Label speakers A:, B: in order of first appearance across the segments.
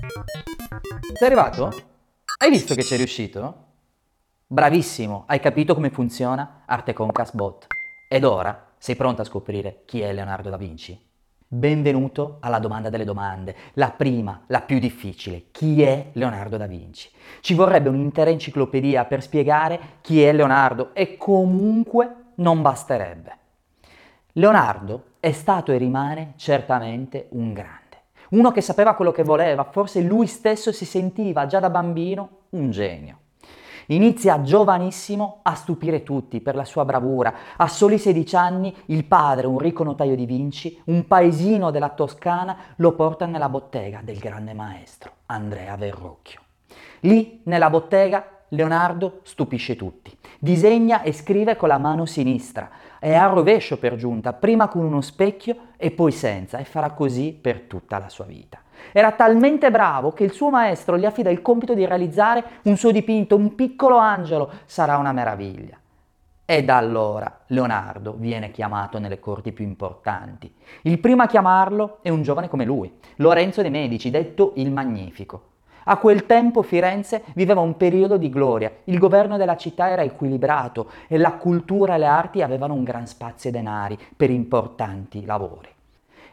A: Sei arrivato? Hai visto che sei riuscito? Bravissimo, hai capito come funziona Arte Concast Bot. Ed ora sei pronto a scoprire chi è Leonardo da Vinci? Benvenuto alla domanda delle domande, la prima, la più difficile. Chi è Leonardo da Vinci? Ci vorrebbe un'intera enciclopedia per spiegare chi è Leonardo e comunque non basterebbe. Leonardo è stato e rimane certamente un grande. Uno che sapeva quello che voleva, forse lui stesso si sentiva già da bambino un genio. Inizia giovanissimo a stupire tutti per la sua bravura. A soli 16 anni il padre, un ricco notaio di Vinci, un paesino della Toscana, lo porta nella bottega del grande maestro Andrea Verrocchio. Lì, nella bottega, Leonardo stupisce tutti. Disegna e scrive con la mano sinistra, è a rovescio per giunta, prima con uno specchio e poi senza, e farà così per tutta la sua vita. Era talmente bravo che il suo maestro gli affida il compito di realizzare un suo dipinto, un piccolo angelo, sarà una meraviglia. E da allora Leonardo viene chiamato nelle corti più importanti. Il primo a chiamarlo è un giovane come lui, Lorenzo de' Medici, detto il Magnifico. A quel tempo Firenze viveva un periodo di gloria, il governo della città era equilibrato e la cultura e le arti avevano un gran spazio e denari per importanti lavori.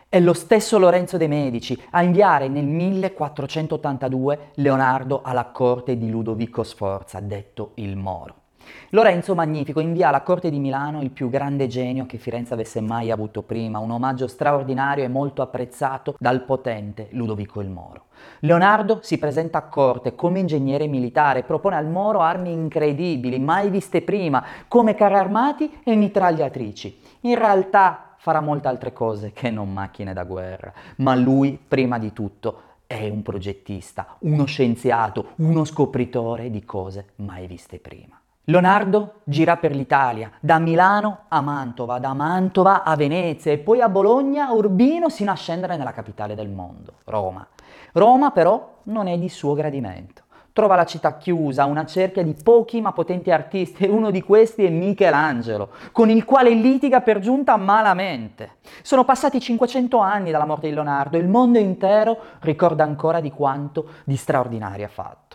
A: È lo stesso Lorenzo de' Medici a inviare nel 1482 Leonardo alla corte di Ludovico Sforza, detto il Moro. Lorenzo Magnifico invia alla corte di Milano il più grande genio che Firenze avesse mai avuto prima, un omaggio straordinario e molto apprezzato dal potente Ludovico il Moro. Leonardo si presenta a corte come ingegnere militare, propone al Moro armi incredibili, mai viste prima, come carri armati e mitragliatrici. In realtà farà molte altre cose che non macchine da guerra, ma lui, prima di tutto, è un progettista, uno scienziato, uno scopritore di cose mai viste prima. Leonardo gira per l'Italia, da Milano a Mantova, da Mantova a Venezia e poi a Bologna, Urbino, sino a scendere nella capitale del mondo, Roma. Roma però non è di suo gradimento. Trova la città chiusa, una cerchia di pochi ma potenti artisti e uno di questi è Michelangelo, con il quale litiga per giunta malamente. Sono passati 500 anni dalla morte di Leonardo e il mondo intero ricorda ancora di quanto di straordinario ha fatto.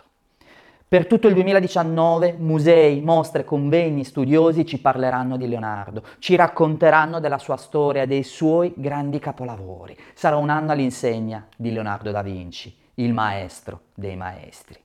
A: Per tutto il 2019 musei, mostre, convegni, studiosi ci parleranno di Leonardo, ci racconteranno della sua storia, dei suoi grandi capolavori. Sarà un anno all'insegna di Leonardo da Vinci, il maestro dei maestri.